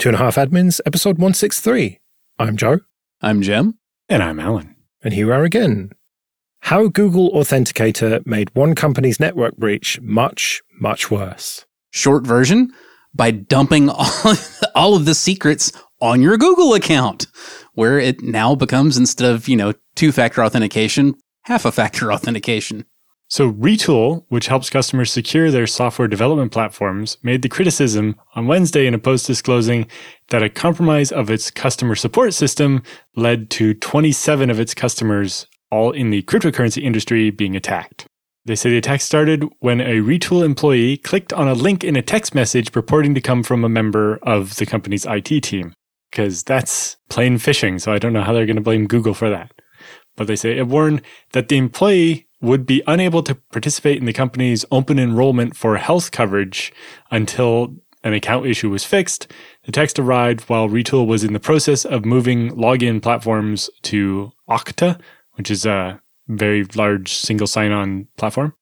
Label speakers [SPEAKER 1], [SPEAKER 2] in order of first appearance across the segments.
[SPEAKER 1] Two and a Half Admins, episode 163. I'm Joe.
[SPEAKER 2] I'm Jim.
[SPEAKER 3] And I'm Allan.
[SPEAKER 1] And here we are again. How Google Authenticator made one company's network breach much, much worse.
[SPEAKER 2] Short version by dumping all, all of the secrets on your Google account, where it now becomes instead of, you know, two factor authentication, half a factor authentication.
[SPEAKER 3] So, Retool, which helps customers secure their software development platforms, made the criticism on Wednesday in a post disclosing that a compromise of its customer support system led to 27 of its customers, all in the cryptocurrency industry, being attacked. They say the attack started when a Retool employee clicked on a link in a text message purporting to come from a member of the company's IT team, because that's plain phishing. So, I don't know how they're going to blame Google for that. But they say it warned that the employee would be unable to participate in the company's open enrollment for health coverage until an account issue was fixed. The text arrived while Retool was in the process of moving login platforms to Okta, which is a very large single sign on platform.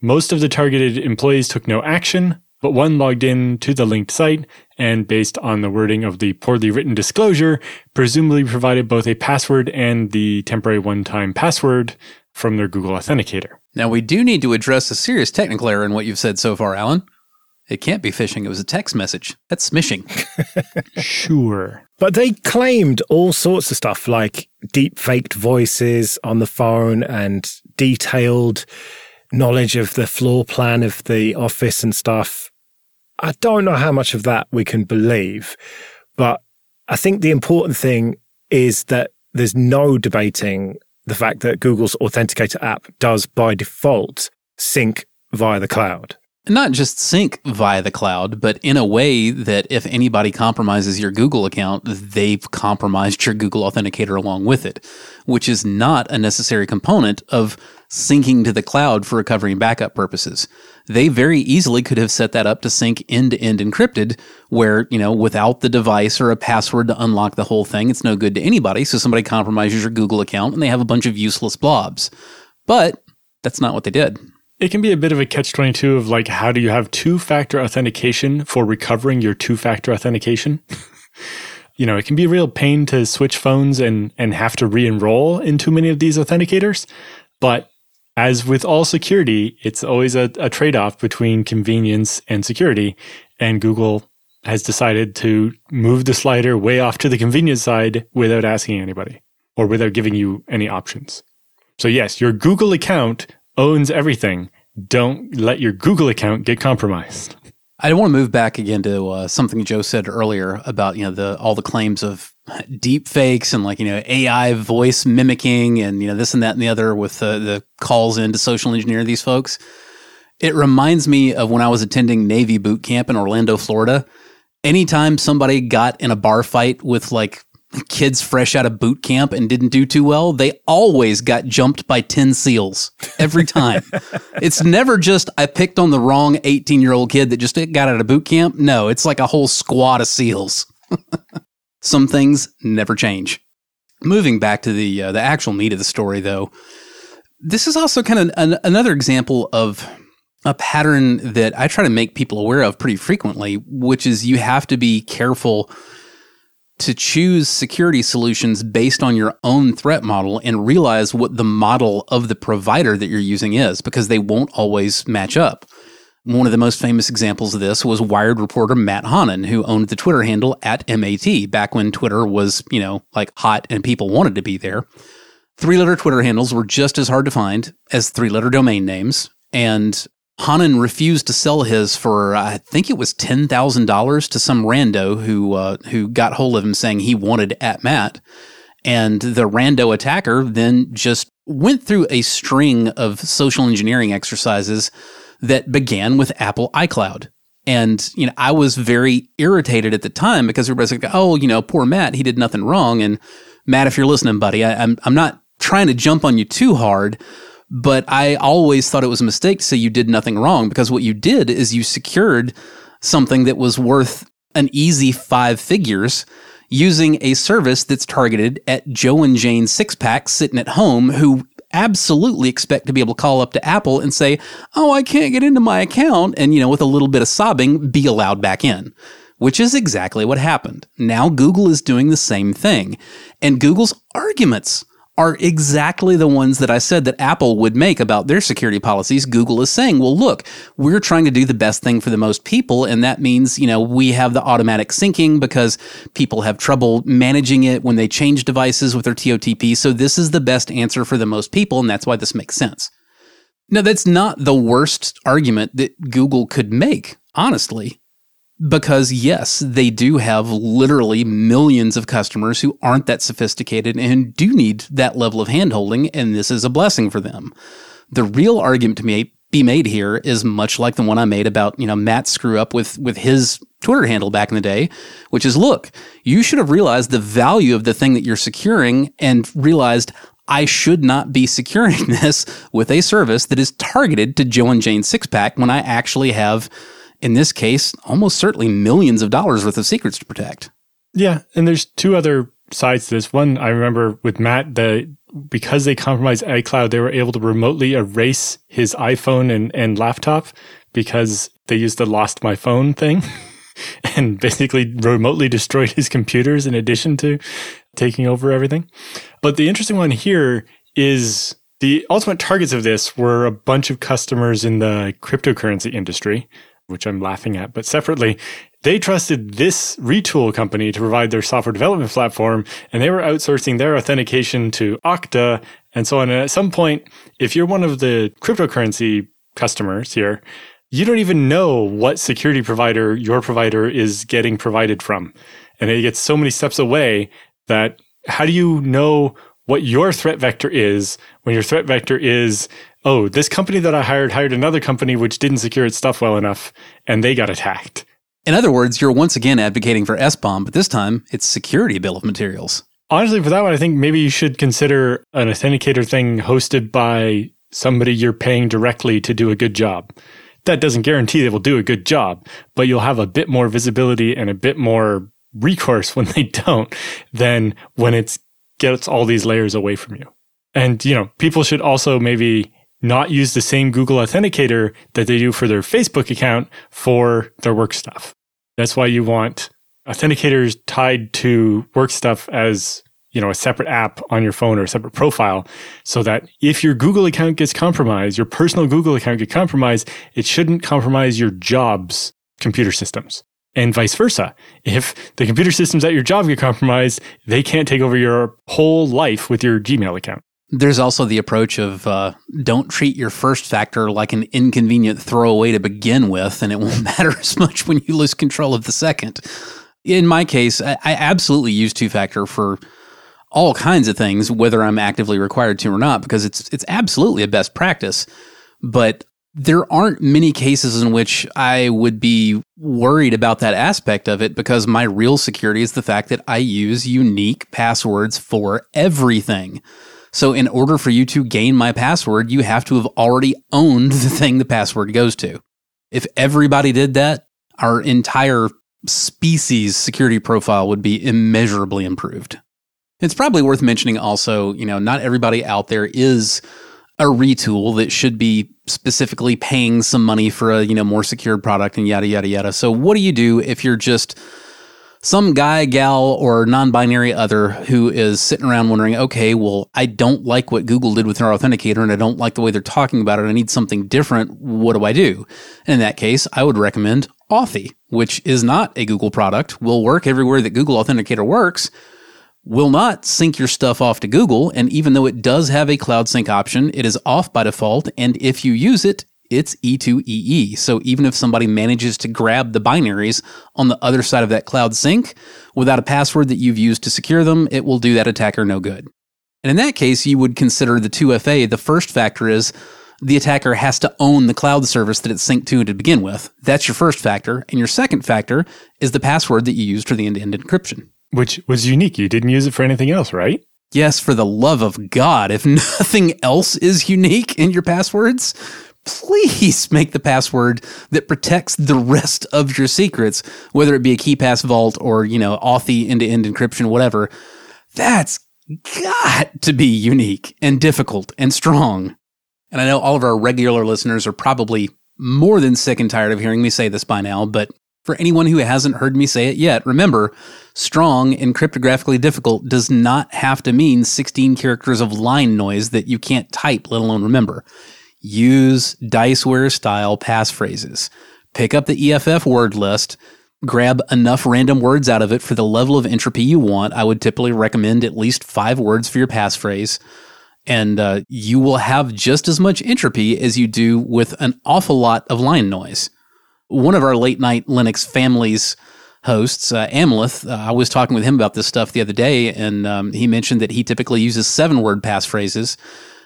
[SPEAKER 3] Most of the targeted employees took no action, but one logged in to the linked site and, based on the wording of the poorly written disclosure, presumably provided both a password and the temporary one time password from their Google Authenticator.
[SPEAKER 2] Now, we do need to address a serious technical error in what you've said so far, Allan. It can't be phishing. It was a text message. That's smishing.
[SPEAKER 3] sure.
[SPEAKER 1] But they claimed all sorts of stuff like deep faked voices on the phone and detailed knowledge of the floor plan of the office and stuff. I don't know how much of that we can believe, but I think the important thing is that there's no debating the fact that Google's Authenticator app does by default sync via the cloud.
[SPEAKER 2] Not just sync via the cloud, but in a way that if anybody compromises your Google account, they've compromised your Google Authenticator along with it, which is not a necessary component of syncing to the cloud for recovery and backup purposes. They very easily could have set that up to sync end to end encrypted, where, you know, without the device or a password to unlock the whole thing, it's no good to anybody. So somebody compromises your Google account and they have a bunch of useless blobs. But that's not what they did
[SPEAKER 3] it can be a bit of a catch 22 of like, how do you have two factor authentication for recovering your two factor authentication? you know, it can be a real pain to switch phones and, and have to re enroll in too many of these authenticators. But as with all security, it's always a, a trade off between convenience and security. And Google has decided to move the slider way off to the convenience side without asking anybody or without giving you any options. So, yes, your Google account owns everything. Don't let your Google account get compromised.
[SPEAKER 2] I want to move back again to uh, something Joe said earlier about you know the all the claims of deep fakes and like you know AI voice mimicking and you know this and that and the other with uh, the calls in to social engineer these folks. It reminds me of when I was attending Navy boot camp in Orlando, Florida. Anytime somebody got in a bar fight with like kids fresh out of boot camp and didn't do too well, they always got jumped by 10 seals every time. it's never just I picked on the wrong 18 year old kid that just got out of boot camp. No, it's like a whole squad of seals. Some things never change. Moving back to the uh, the actual meat of the story, though, this is also kind of an, another example of a pattern that I try to make people aware of pretty frequently, which is you have to be careful to choose security solutions based on your own threat model and realize what the model of the provider that you're using is because they won't always match up. One of the most famous examples of this was Wired reporter Matt Honan, who owned the Twitter handle at MAT back when Twitter was, you know, like hot and people wanted to be there. Three letter Twitter handles were just as hard to find as three letter domain names. And Honan refused to sell his for I think it was ten thousand dollars to some rando who uh, who got hold of him saying he wanted at Matt, and the rando attacker then just went through a string of social engineering exercises that began with Apple iCloud. And you know, I was very irritated at the time because everybody's like, "Oh, you know, poor Matt, he did nothing wrong." And Matt, if you're listening, buddy, I, I'm I'm not trying to jump on you too hard but I always thought it was a mistake to say you did nothing wrong because what you did is you secured something that was worth an easy five figures using a service that's targeted at Joe and Jane six packs sitting at home who absolutely expect to be able to call up to Apple and say, Oh, I can't get into my account. And, you know, with a little bit of sobbing, be allowed back in, which is exactly what happened. Now Google is doing the same thing. And Google's arguments are exactly the ones that I said that Apple would make about their security policies. Google is saying, well, look, we're trying to do the best thing for the most people. And that means, you know, we have the automatic syncing because people have trouble managing it when they change devices with their TOTP. So this is the best answer for the most people. And that's why this makes sense. Now, that's not the worst argument that Google could make, honestly because yes, they do have literally millions of customers who aren't that sophisticated and do need that level of handholding, and this is a blessing for them. The real argument to be made here is much like the one I made about, you know, Matt screw up with with his Twitter handle back in the day, which is look, you should have realized the value of the thing that you're securing and realized I should not be securing this with a service that is targeted to Joe and Jane Sixpack when I actually have in this case, almost certainly millions of dollars worth of secrets to protect.
[SPEAKER 3] Yeah. And there's two other sides to this. One, I remember with Matt, the because they compromised iCloud, they were able to remotely erase his iPhone and, and laptop because they used the lost my phone thing and basically remotely destroyed his computers in addition to taking over everything. But the interesting one here is the ultimate targets of this were a bunch of customers in the cryptocurrency industry which I'm laughing at, but separately, they trusted this retool company to provide their software development platform, and they were outsourcing their authentication to Okta and so on. And at some point, if you're one of the cryptocurrency customers here, you don't even know what security provider your provider is getting provided from. And it gets so many steps away that how do you know what your threat vector is when your threat vector is oh, this company that I hired hired another company which didn't secure its stuff well enough, and they got attacked.
[SPEAKER 2] In other words, you're once again advocating for SBOM, but this time it's security bill of materials.
[SPEAKER 3] Honestly, for that one, I think maybe you should consider an authenticator thing hosted by somebody you're paying directly to do a good job. That doesn't guarantee they will do a good job, but you'll have a bit more visibility and a bit more recourse when they don't than when it gets all these layers away from you. And, you know, people should also maybe not use the same Google Authenticator that they do for their Facebook account for their work stuff. That's why you want authenticators tied to work stuff as you know a separate app on your phone or a separate profile so that if your Google account gets compromised, your personal Google account gets compromised, it shouldn't compromise your job's computer systems. And vice versa. If the computer systems at your job get compromised, they can't take over your whole life with your Gmail account.
[SPEAKER 2] There's also the approach of uh, don't treat your first factor like an inconvenient throwaway to begin with, and it won't matter as much when you lose control of the second. In my case, I, I absolutely use two factor for all kinds of things, whether I'm actively required to or not, because it's it's absolutely a best practice. But there aren't many cases in which I would be worried about that aspect of it because my real security is the fact that I use unique passwords for everything. So in order for you to gain my password, you have to have already owned the thing the password goes to. If everybody did that, our entire species security profile would be immeasurably improved. It's probably worth mentioning also, you know, not everybody out there is a retool that should be specifically paying some money for a, you know, more secured product and yada yada yada. So what do you do if you're just some guy, gal, or non binary other who is sitting around wondering, okay, well, I don't like what Google did with their authenticator and I don't like the way they're talking about it. I need something different. What do I do? And in that case, I would recommend Authy, which is not a Google product, will work everywhere that Google Authenticator works, will not sync your stuff off to Google. And even though it does have a cloud sync option, it is off by default. And if you use it, it's E2EE. So even if somebody manages to grab the binaries on the other side of that cloud sync without a password that you've used to secure them, it will do that attacker no good. And in that case, you would consider the 2FA. The first factor is the attacker has to own the cloud service that it's synced to to begin with. That's your first factor. And your second factor is the password that you used for the end to end encryption.
[SPEAKER 3] Which was unique. You didn't use it for anything else, right?
[SPEAKER 2] Yes, for the love of God. If nothing else is unique in your passwords, please make the password that protects the rest of your secrets, whether it be a KeePass vault or, you know, Authy end-to-end encryption, whatever. That's got to be unique and difficult and strong. And I know all of our regular listeners are probably more than sick and tired of hearing me say this by now, but For anyone who hasn't heard me say it yet, remember, strong and cryptographically difficult does not have to mean 16 characters of line noise that you can't type, let alone remember. Use Diceware style passphrases. Pick up the EFF word list, grab enough random words out of it for the level of entropy you want. I would typically recommend at least five words for your passphrase. And uh, you will have just as much entropy as you do with an awful lot of line noise one of our late night Linux families hosts, uh, Amolith, uh, I was talking with him about this stuff the other day, and um, he mentioned that he typically uses seven word passphrases.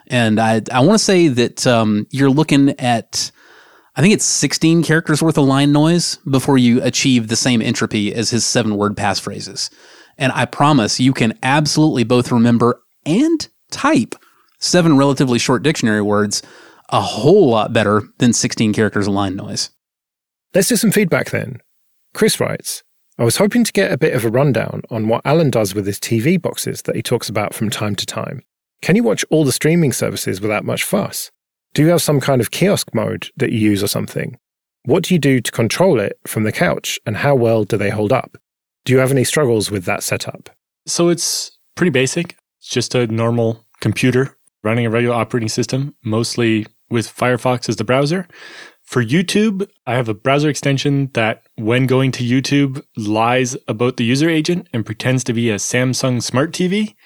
[SPEAKER 2] And I, I want to say that um, you're looking at, I think it's 16 characters worth of line noise before you achieve the same entropy as his seven word passphrases. And I promise you can absolutely both remember and type seven relatively short dictionary words a whole lot better than 16 characters of line noise.
[SPEAKER 1] Let's do some feedback then. Chris writes, I was hoping to get a bit of a rundown on what Allan does with his TV boxes that he talks about from time to time. Can you watch all the streaming services without much fuss? Do you have some kind of kiosk mode that you use or something? What do you do to control it from the couch and how well do they hold up? Do you have any struggles with that setup?
[SPEAKER 3] So it's pretty basic. It's just a normal computer running a regular operating system, mostly with Firefox as the browser. For YouTube, I have a browser extension that, when going to YouTube, lies about the user agent and pretends to be a Samsung Smart TV.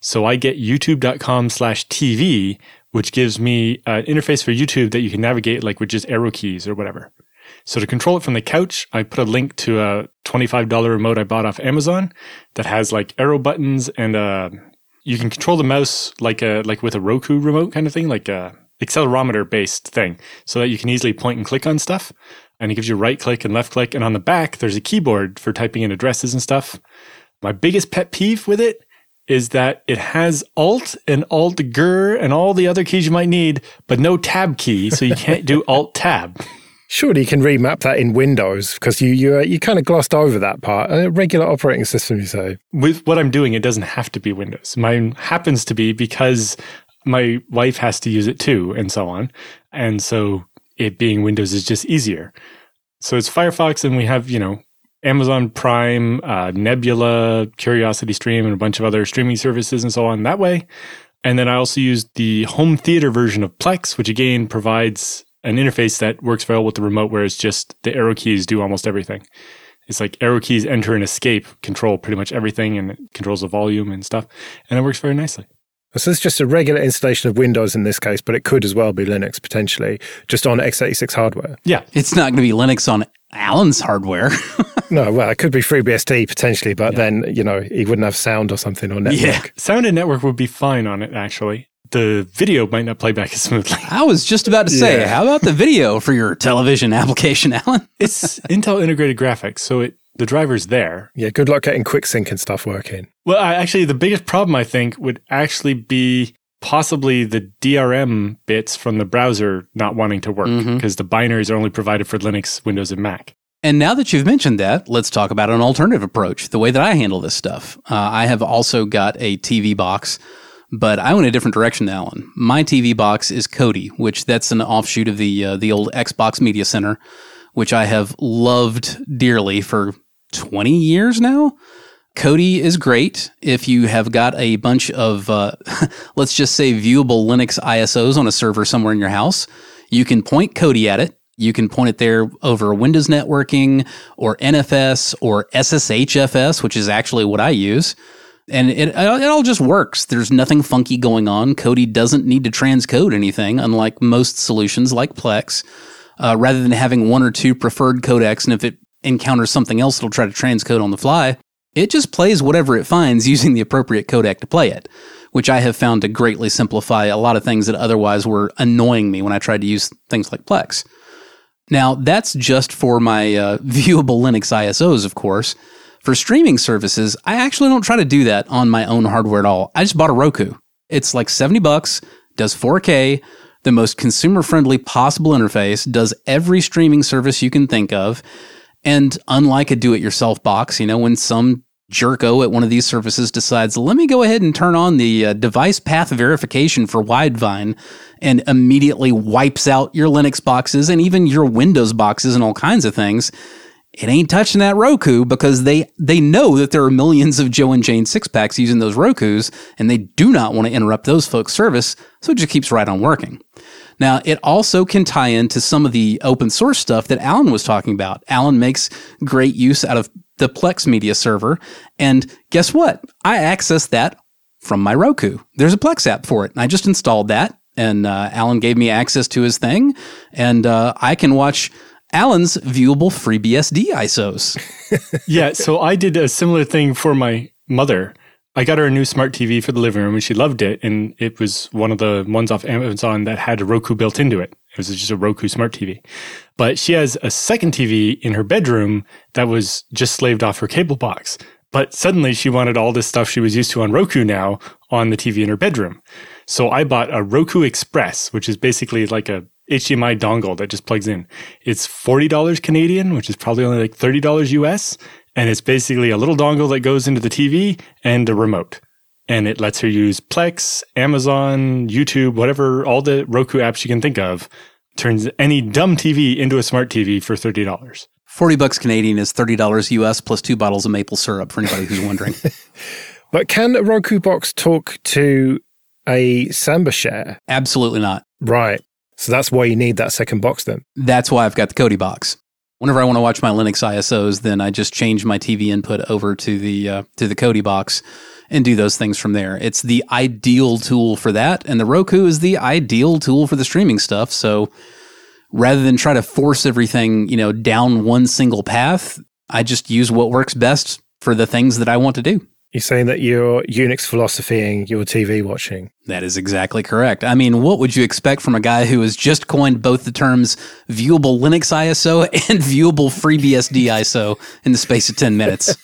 [SPEAKER 3] So I get youtube.com slash TV, which gives me an interface for YouTube that you can navigate like with just arrow keys or whatever. So to control it from the couch, I put a link to a $25 remote I bought off Amazon that has like arrow buttons and uh, you can control the mouse like a like with a Roku remote kind of thing, like a accelerometer based thing so that you can easily point and click on stuff. And it gives you right click and left click. And on the back, there's a keyboard for typing in addresses and stuff. My biggest pet peeve with it is that it has Alt and Alt GR and all the other keys you might need, but no tab key. So you can't do Alt Tab.
[SPEAKER 1] Surely you can remap that in Windows because you you uh, you kind of glossed over that part. A regular operating system, you say.
[SPEAKER 3] With what I'm doing, it doesn't have to be Windows. Mine happens to be because my wife has to use it too, and so on. And so it being Windows is just easier. So it's Firefox, and we have, you know, Amazon Prime, uh, Nebula, Curiosity Stream, and a bunch of other streaming services and so on that way. And then I also use the home theater version of Plex, which again provides an interface that works well with the remote, where it's just the arrow keys do almost everything. It's like arrow keys enter and escape control pretty much everything and it controls the volume and stuff. And it works very nicely.
[SPEAKER 1] So it's just a regular installation of Windows in this case, but it could as well be Linux potentially, just on x86 hardware.
[SPEAKER 3] Yeah.
[SPEAKER 2] It's not going to be Linux on Allan's hardware.
[SPEAKER 1] no, well, it could be FreeBSD potentially, but yeah. then, you know, he wouldn't have sound or something or network. Yeah.
[SPEAKER 3] Sound and network would be fine on it, actually. The video might not play back as smoothly.
[SPEAKER 2] I was just about to say, yeah. how about the video for your television application, Allan?
[SPEAKER 3] it's Intel integrated graphics, so it the driver's there.
[SPEAKER 1] Yeah, good luck getting quick sync and stuff working.
[SPEAKER 3] Well, I, actually, the biggest problem I think would actually be possibly the DRM bits from the browser not wanting to work because mm-hmm. the binaries are only provided for Linux, Windows, and Mac.
[SPEAKER 2] And now that you've mentioned that, let's talk about an alternative approach, the way that I handle this stuff. Uh, I have also got a TV box, but I went a different direction, Allan. My TV box is Kodi, which that's an offshoot of the uh, the old Xbox Media Center, which I have loved dearly for 20 years now. Kodi is great if you have got a bunch of, uh, let's just say, viewable Linux ISOs on a server somewhere in your house. You can point Kodi at it. You can point it there over Windows networking or NFS or SSHFS, which is actually what I use. And it, it all just works. There's nothing funky going on. Kodi doesn't need to transcode anything, unlike most solutions like Plex. Uh, rather than having one or two preferred codecs, and if it encounters something else it'll try to transcode on the fly. It just plays whatever it finds using the appropriate codec to play it, which I have found to greatly simplify a lot of things that otherwise were annoying me when I tried to use things like Plex. Now, that's just for my uh, viewable Linux ISOs, of course. For streaming services, I actually don't try to do that on my own hardware at all. I just bought a Roku. It's like 70 bucks, does 4K, the most consumer friendly possible interface, does every streaming service you can think of, and unlike a do it yourself box, you know, when some jerko at one of these services decides, let me go ahead and turn on the uh, device path verification for Widevine and immediately wipes out your Linux boxes and even your Windows boxes and all kinds of things. it ain't touching that Roku because they they know that there are millions of Joe and Jane six packs using those Rokus, and they do not want to interrupt those folks' service, so it just keeps right on working. Now, it also can tie into some of the open source stuff that Allan was talking about. Allan makes great use out of the Plex media server, and guess what? I access that from my Roku. There's a Plex app for it, and I just installed that. And uh, Allan gave me access to his thing, and uh, I can watch Allan's viewable FreeBSD ISOs.
[SPEAKER 3] yeah, so I did a similar thing for my mother. I got her a new smart TV for the living room and she loved it. And it was one of the ones off Amazon that had a Roku built into it. It was just a Roku smart TV. But she has a second TV in her bedroom that was just slaved off her cable box. But suddenly she wanted all this stuff she was used to on Roku now on the TV in her bedroom. So I bought a Roku Express, which is basically like a HDMI dongle that just plugs in. It's $40 Canadian, which is probably only like $30 US. And it's basically a little dongle that goes into the TV and a remote. And it lets her use Plex, Amazon, YouTube, whatever, all the Roku apps you can think of. Turns any dumb TV into a smart TV for $30.
[SPEAKER 2] 40 bucks Canadian is $30 US plus two bottles of maple syrup for anybody who's wondering.
[SPEAKER 1] but can a Roku box talk to a Samba share?
[SPEAKER 2] Absolutely not.
[SPEAKER 1] Right. So that's why you need that second box then.
[SPEAKER 2] That's why I've got the Kodi box. Whenever I want to watch my Linux ISOs, then I just change my TV input over to the uh, to the Kodi box and do those things from there. It's the ideal tool for that, and the Roku is the ideal tool for the streaming stuff. So rather than try to force everything, you know, down one single path, I just use what works best for the things that I want to do.
[SPEAKER 1] You're saying that you're Unix philosophying your TV watching.
[SPEAKER 2] That is exactly correct. I mean, what would you expect from a guy who has just coined both the terms viewable Linux ISO and viewable FreeBSD ISO in the space of 10 minutes?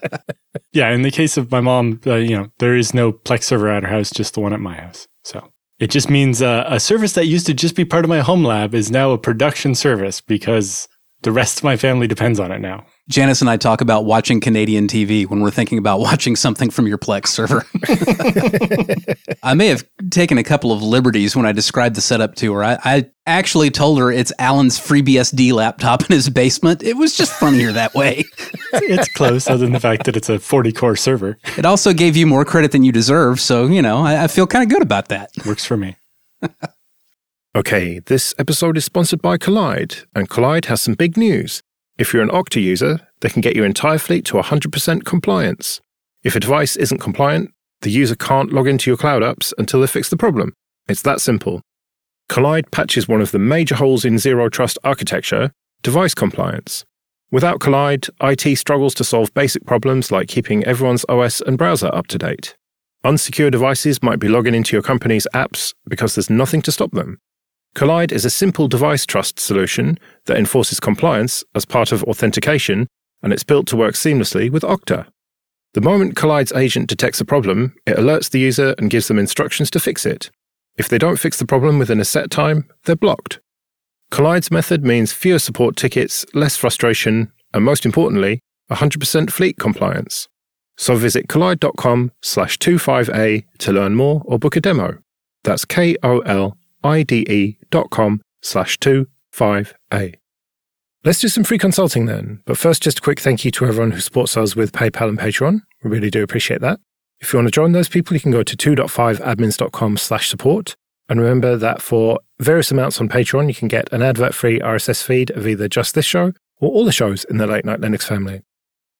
[SPEAKER 3] yeah, in the case of my mom, uh, you know, there is no Plex server at her house, just the one at my house. So it just means uh, a service that used to just be part of my home lab is now a production service because the rest of my family depends on it now.
[SPEAKER 2] Janice and I talk about watching Canadian TV when we're thinking about watching something from your Plex server. I may have taken a couple of liberties when I described the setup to her. I, I, actually told her it's Allan's FreeBSD laptop in his basement. It was just funnier that way.
[SPEAKER 3] it's close, other than the fact that it's a 40 core server.
[SPEAKER 2] It also gave you more credit than you deserve. So, you know, I, I feel kind of good about that.
[SPEAKER 3] Works for me.
[SPEAKER 1] okay, this episode is sponsored by Kolide, and Kolide has some big news. If you're an Okta user, they can get your entire fleet to 100% compliance. If a device isn't compliant, the user can't log into your cloud apps until they fix the problem. It's that simple. Kolide patches one of the major holes in zero trust architecture device compliance. Without Kolide, IT struggles to solve basic problems like keeping everyone's OS and browser up to date. Unsecure devices might be logging into your company's apps because there's nothing to stop them. Kolide is a simple device trust solution that enforces compliance as part of authentication, and it's built to work seamlessly with Okta. The moment Kolide's agent detects a problem, it alerts the user and gives them instructions to fix it. If they don't fix the problem within a set time, they're blocked. Kolide's method means fewer support tickets, less frustration, and most importantly, 100% fleet compliance. So visit kolide.com slash 25A to learn more or book a demo. That's K O L ide.com slash 25A. Let's do some free consulting then. But first, just a quick thank you to everyone who supports us with PayPal and Patreon. We really do appreciate that. If you want to join those people, you can go to 2.5admins.com slash support. And remember that for various amounts on Patreon, you can get an advert-free RSS feed of either just this show or all the shows in the Late Night Linux family.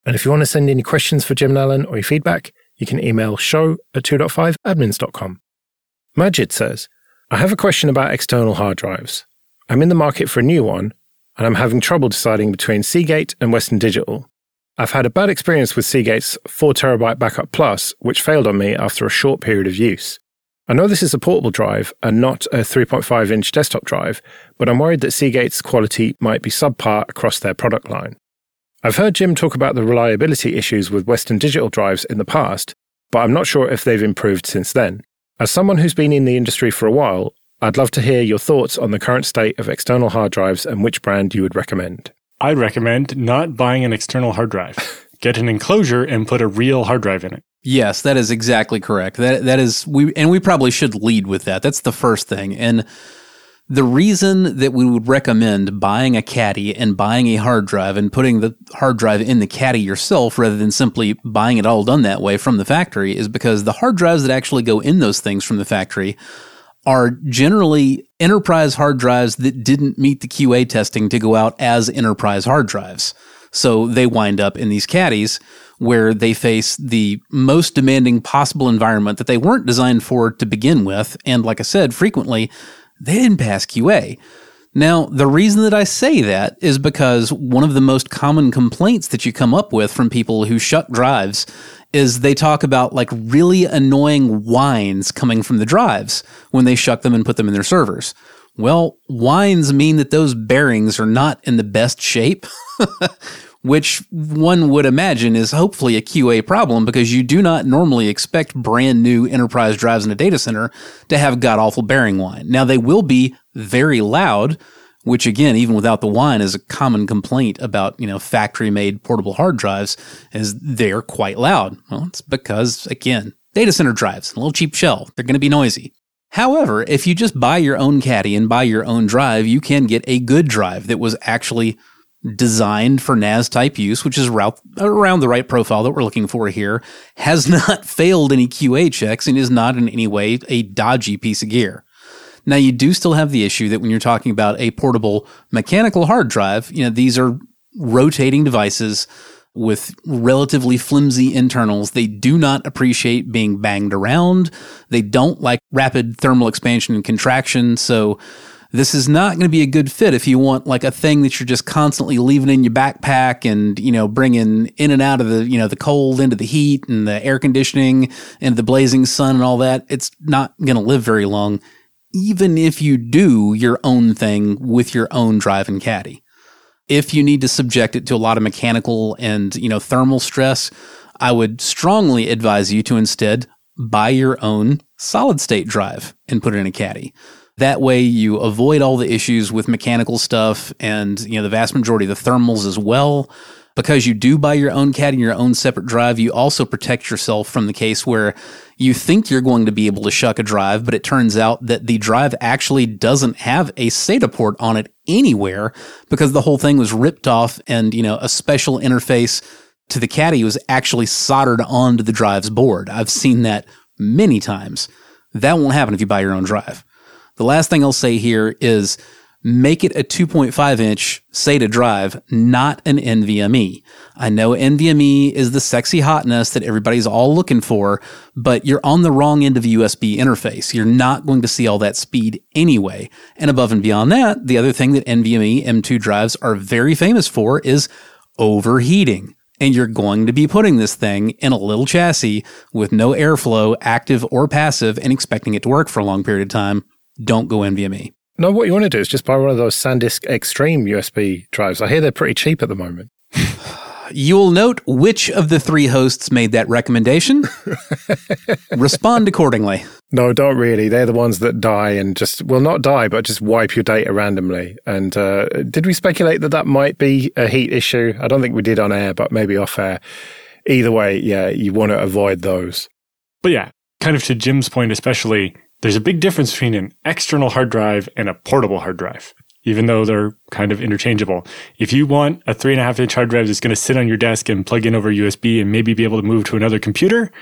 [SPEAKER 1] And if you want to send any questions for Jim and or your feedback, you can email show at 2.5admins.com. Majid says, I have a question about external hard drives. I'm in the market for a new one, and I'm having trouble deciding between Seagate and Western Digital. I've had a bad experience with Seagate's 4TB Backup Plus, which failed on me after a short period of use. I know this is a portable drive and not a 3.5 inch desktop drive, but I'm worried that Seagate's quality might be subpar across their product line. I've heard Jim talk about the reliability issues with Western Digital drives in the past, but I'm not sure if they've improved since then. As someone who's been in the industry for a while, I'd love to hear your thoughts on the current state of external hard drives and which brand you would recommend.
[SPEAKER 3] I'd recommend not buying an external hard drive. Get an enclosure and put a real hard drive in it.
[SPEAKER 2] Yes, that is exactly correct. That that is we and we probably should lead with that. That's the first thing. And The reason that we would recommend buying a caddy and buying a hard drive and putting the hard drive in the caddy yourself rather than simply buying it all done that way from the factory is because the hard drives that actually go in those things from the factory are generally enterprise hard drives that didn't meet the QA testing to go out as enterprise hard drives. So they wind up in these caddies where they face the most demanding possible environment that they weren't designed for to begin with. And like I said, frequently they didn't pass QA. Now, the reason that I say that is because one of the most common complaints that you come up with from people who shuck drives is they talk about like really annoying whines coming from the drives when they shuck them and put them in their servers. Well, whines mean that those bearings are not in the best shape, which one would imagine is hopefully a QA problem because you do not normally expect brand new enterprise drives in a data center to have god awful bearing whine. Now, they will be very loud, which again, even without the whine, is a common complaint about, you know, factory made portable hard drives is they're quite loud. Well, it's because, again, data center drives, a little cheap shell, they're going to be noisy. However, if you just buy your own caddy and buy your own drive, you can get a good drive that was actually designed for NAS type use, which is around the right profile that we're looking for here, has not failed any QA checks and is not in any way a dodgy piece of gear. Now, you do still have the issue that when you're talking about a portable mechanical hard drive, you know, these are rotating devices with relatively flimsy internals. They do not appreciate being banged around. They don't like rapid thermal expansion and contraction. So, this is not going to be a good fit if you want like a thing that you're just constantly leaving in your backpack and you know bringing in and out of the you know the cold into the heat and the air conditioning and the blazing sun and all that it's not going to live very long even if you do your own thing with your own drive and caddy. If you need to subject it to a lot of mechanical and, you know, thermal stress, I would strongly advise you to instead buy your own solid state drive and put it in a caddy. That way you avoid all the issues with mechanical stuff and, you know, the vast majority of the thermals as well because you do buy your own caddy and your own separate drive, you also protect yourself from the case where you think you're going to be able to shuck a drive, but it turns out that the drive actually doesn't have a SATA port on it anywhere because the whole thing was ripped off and, you know, a special interface to the caddy was actually soldered onto the drive's board. I've seen that many times. That won't happen if you buy your own drive. The last thing I'll say here is make it a 2.5 inch SATA drive, not an NVMe. I know NVMe is the sexy hotness that everybody's all looking for, but you're on the wrong end of the USB interface. You're not going to see all that speed anyway. And above and beyond that, the other thing that NVMe M2 drives are very famous for is overheating. And you're going to be putting this thing in a little chassis with no airflow, active or passive, and expecting it to work for a long period of time. Don't go NVMe.
[SPEAKER 1] No, what you want to do is just buy one of those SanDisk Extreme USB drives. I hear they're pretty cheap at the moment.
[SPEAKER 2] You'll note which of the three hosts made that recommendation. Respond accordingly.
[SPEAKER 1] No, don't really. They're the ones that die and just, well, not die, but just wipe your data randomly. And uh, did we speculate that that might be a heat issue? I don't think we did on air, but maybe off air. Either way, yeah, you want to avoid those.
[SPEAKER 3] But yeah, kind of to Jim's point, especially, there's a big difference between an external hard drive and a portable hard drive, even though they're kind of interchangeable. If you want a three and a half inch hard drive that's going to sit on your desk and plug in over USB and maybe be able to move to another computer,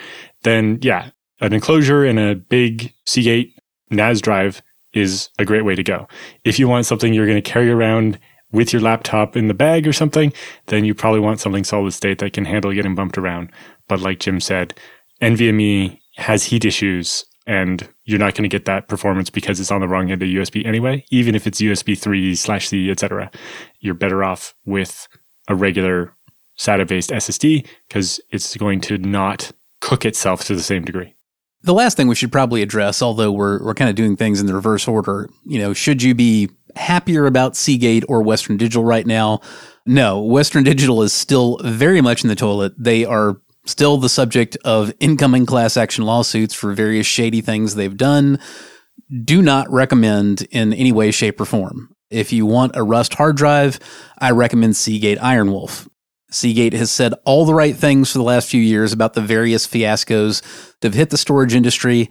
[SPEAKER 3] then yeah, an enclosure and a big Seagate NAS drive is a great way to go. If you want something you're going to carry around with your laptop in the bag or something, then you probably want something solid state that can handle getting bumped around. But like Jim said, NVMe has heat issues and you're not going to get that performance because it's on the wrong end of USB anyway. Even if it's USB 3 slash C, etc., you're better off with a regular SATA based SSD because it's going to not cook itself to the same degree.
[SPEAKER 2] The last thing we should probably address, although we're, we're kind of doing things in the reverse order, you know, should you be happier about Seagate or Western Digital right now? No, Western Digital is still very much in the toilet. They are still the subject of incoming class action lawsuits for various shady things they've done. Do not recommend in any way, shape, or form. If you want a Rust hard drive, I recommend Seagate Ironwolf. Seagate has said all the right things for the last few years about the various fiascos that have hit the storage industry,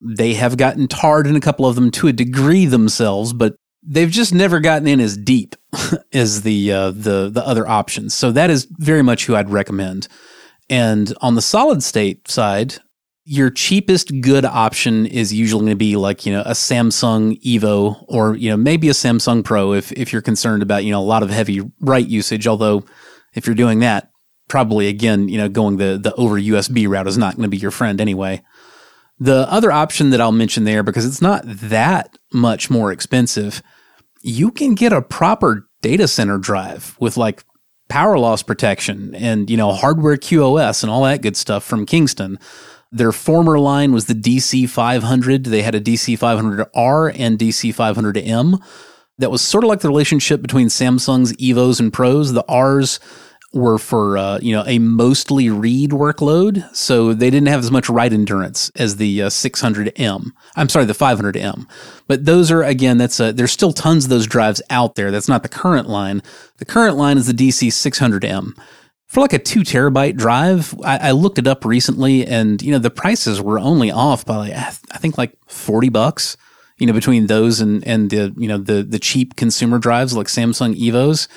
[SPEAKER 2] They have gotten tarred in a couple of them to a degree themselves, but they've just never gotten in as deep as the uh, the the other options. So that is very much who I'd recommend. And on the solid state side, your cheapest good option is usually going to be like you know a Samsung Evo or you know maybe a Samsung Pro if if you're concerned about you know a lot of heavy write usage. Although if you're doing that, probably again you know going the the over USB route is not going to be your friend anyway. The other option that I'll mention there because it's not that much more expensive, you can get a proper data center drive with like power loss protection and you know hardware QoS and all that good stuff from Kingston. Their former line was the DC 500. They had a DC 500R and DC 500M. That was sort of like the relationship between Samsung's Evos and Pros. The R's were for uh, you know a mostly read workload, so they didn't have as much write endurance as the uh, 600M. I'm sorry, the 500M. But those are again, that's a, there's still tons of those drives out there. That's not the current line. The current line is the DC 600M for like a two terabyte drive, I, I, looked it up recently, and you know the prices were only off by like I think like forty bucks. You know between those and and the you know the the cheap consumer drives like Samsung Evos,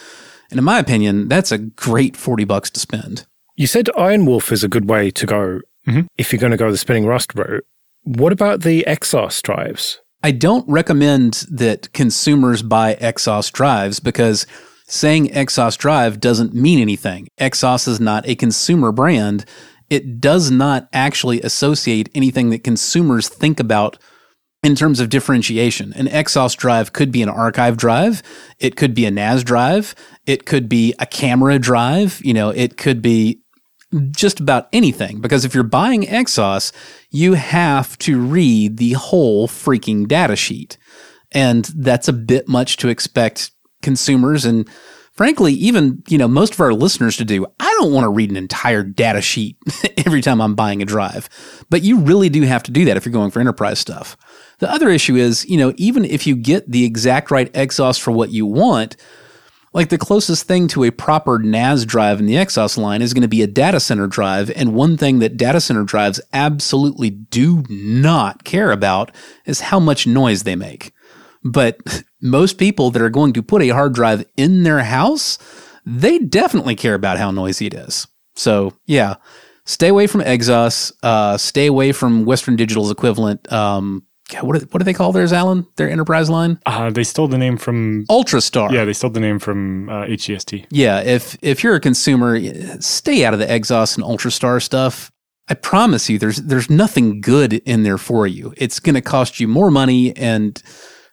[SPEAKER 2] and in my opinion, that's a great forty bucks to spend.
[SPEAKER 1] You said Iron Wolf is a good way to go mm-hmm. if you're going to go the spinning rust route. What about the Exos drives?
[SPEAKER 2] I don't recommend that consumers buy Exos drives because Saying Exos Drive doesn't mean anything. Exos is not a consumer brand. It does not actually associate anything that consumers think about in terms of differentiation. An Exos drive could be an archive drive, it could be a NAS drive, it could be a camera drive, you know, it could be just about anything because if you're buying Exos, you have to read the whole freaking data sheet. And that's a bit much to expect consumers and frankly even you know most of our listeners to do i don't want to read an entire data sheet every time i'm buying a drive but you really do have to do that if you're going for enterprise stuff the other issue is you know even if you get the exact right Exos for what you want like the closest thing to a proper NAS drive in the Exos line is going to be a data center drive. And one thing that data center drives absolutely do not care about is how much noise they make. But most people that are going to put a hard drive in their house, they definitely care about how noisy it is. So, yeah, stay away from Exos. Uh, stay away from Western Digital's equivalent. Um, what do, what do they call theirs, Allan? Their enterprise line?
[SPEAKER 3] Uh, they stole the name from
[SPEAKER 2] Ultrastar.
[SPEAKER 3] Yeah, they stole the name from uh, HGST.
[SPEAKER 2] Yeah, if if you're a consumer, stay out of the Exos and Ultrastar stuff. I promise you, there's there's nothing good in there for you. It's going to cost you more money and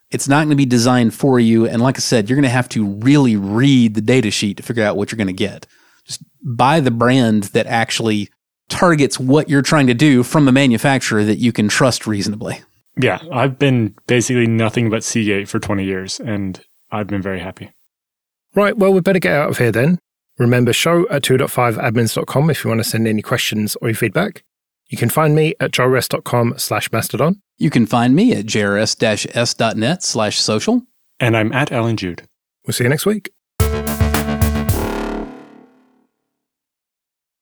[SPEAKER 2] it's not going to be designed for you. And like I said, you're going to have to really read the data sheet to figure out what you're going to get. Just buy the brand that actually targets what you're trying to do from a manufacturer that you can trust reasonably.
[SPEAKER 3] Yeah, I've been basically nothing but Seagate for 20 years, and I've been very happy.
[SPEAKER 1] Right, well, we better get out of here then. Remember, show at 2.5admins.com if you want to send any questions or your feedback. You can find me at joelrest.com slash mastodon.
[SPEAKER 2] You can find me at jrs-s.net slash social.
[SPEAKER 3] And I'm at Allan Jude.
[SPEAKER 1] We'll see you next week.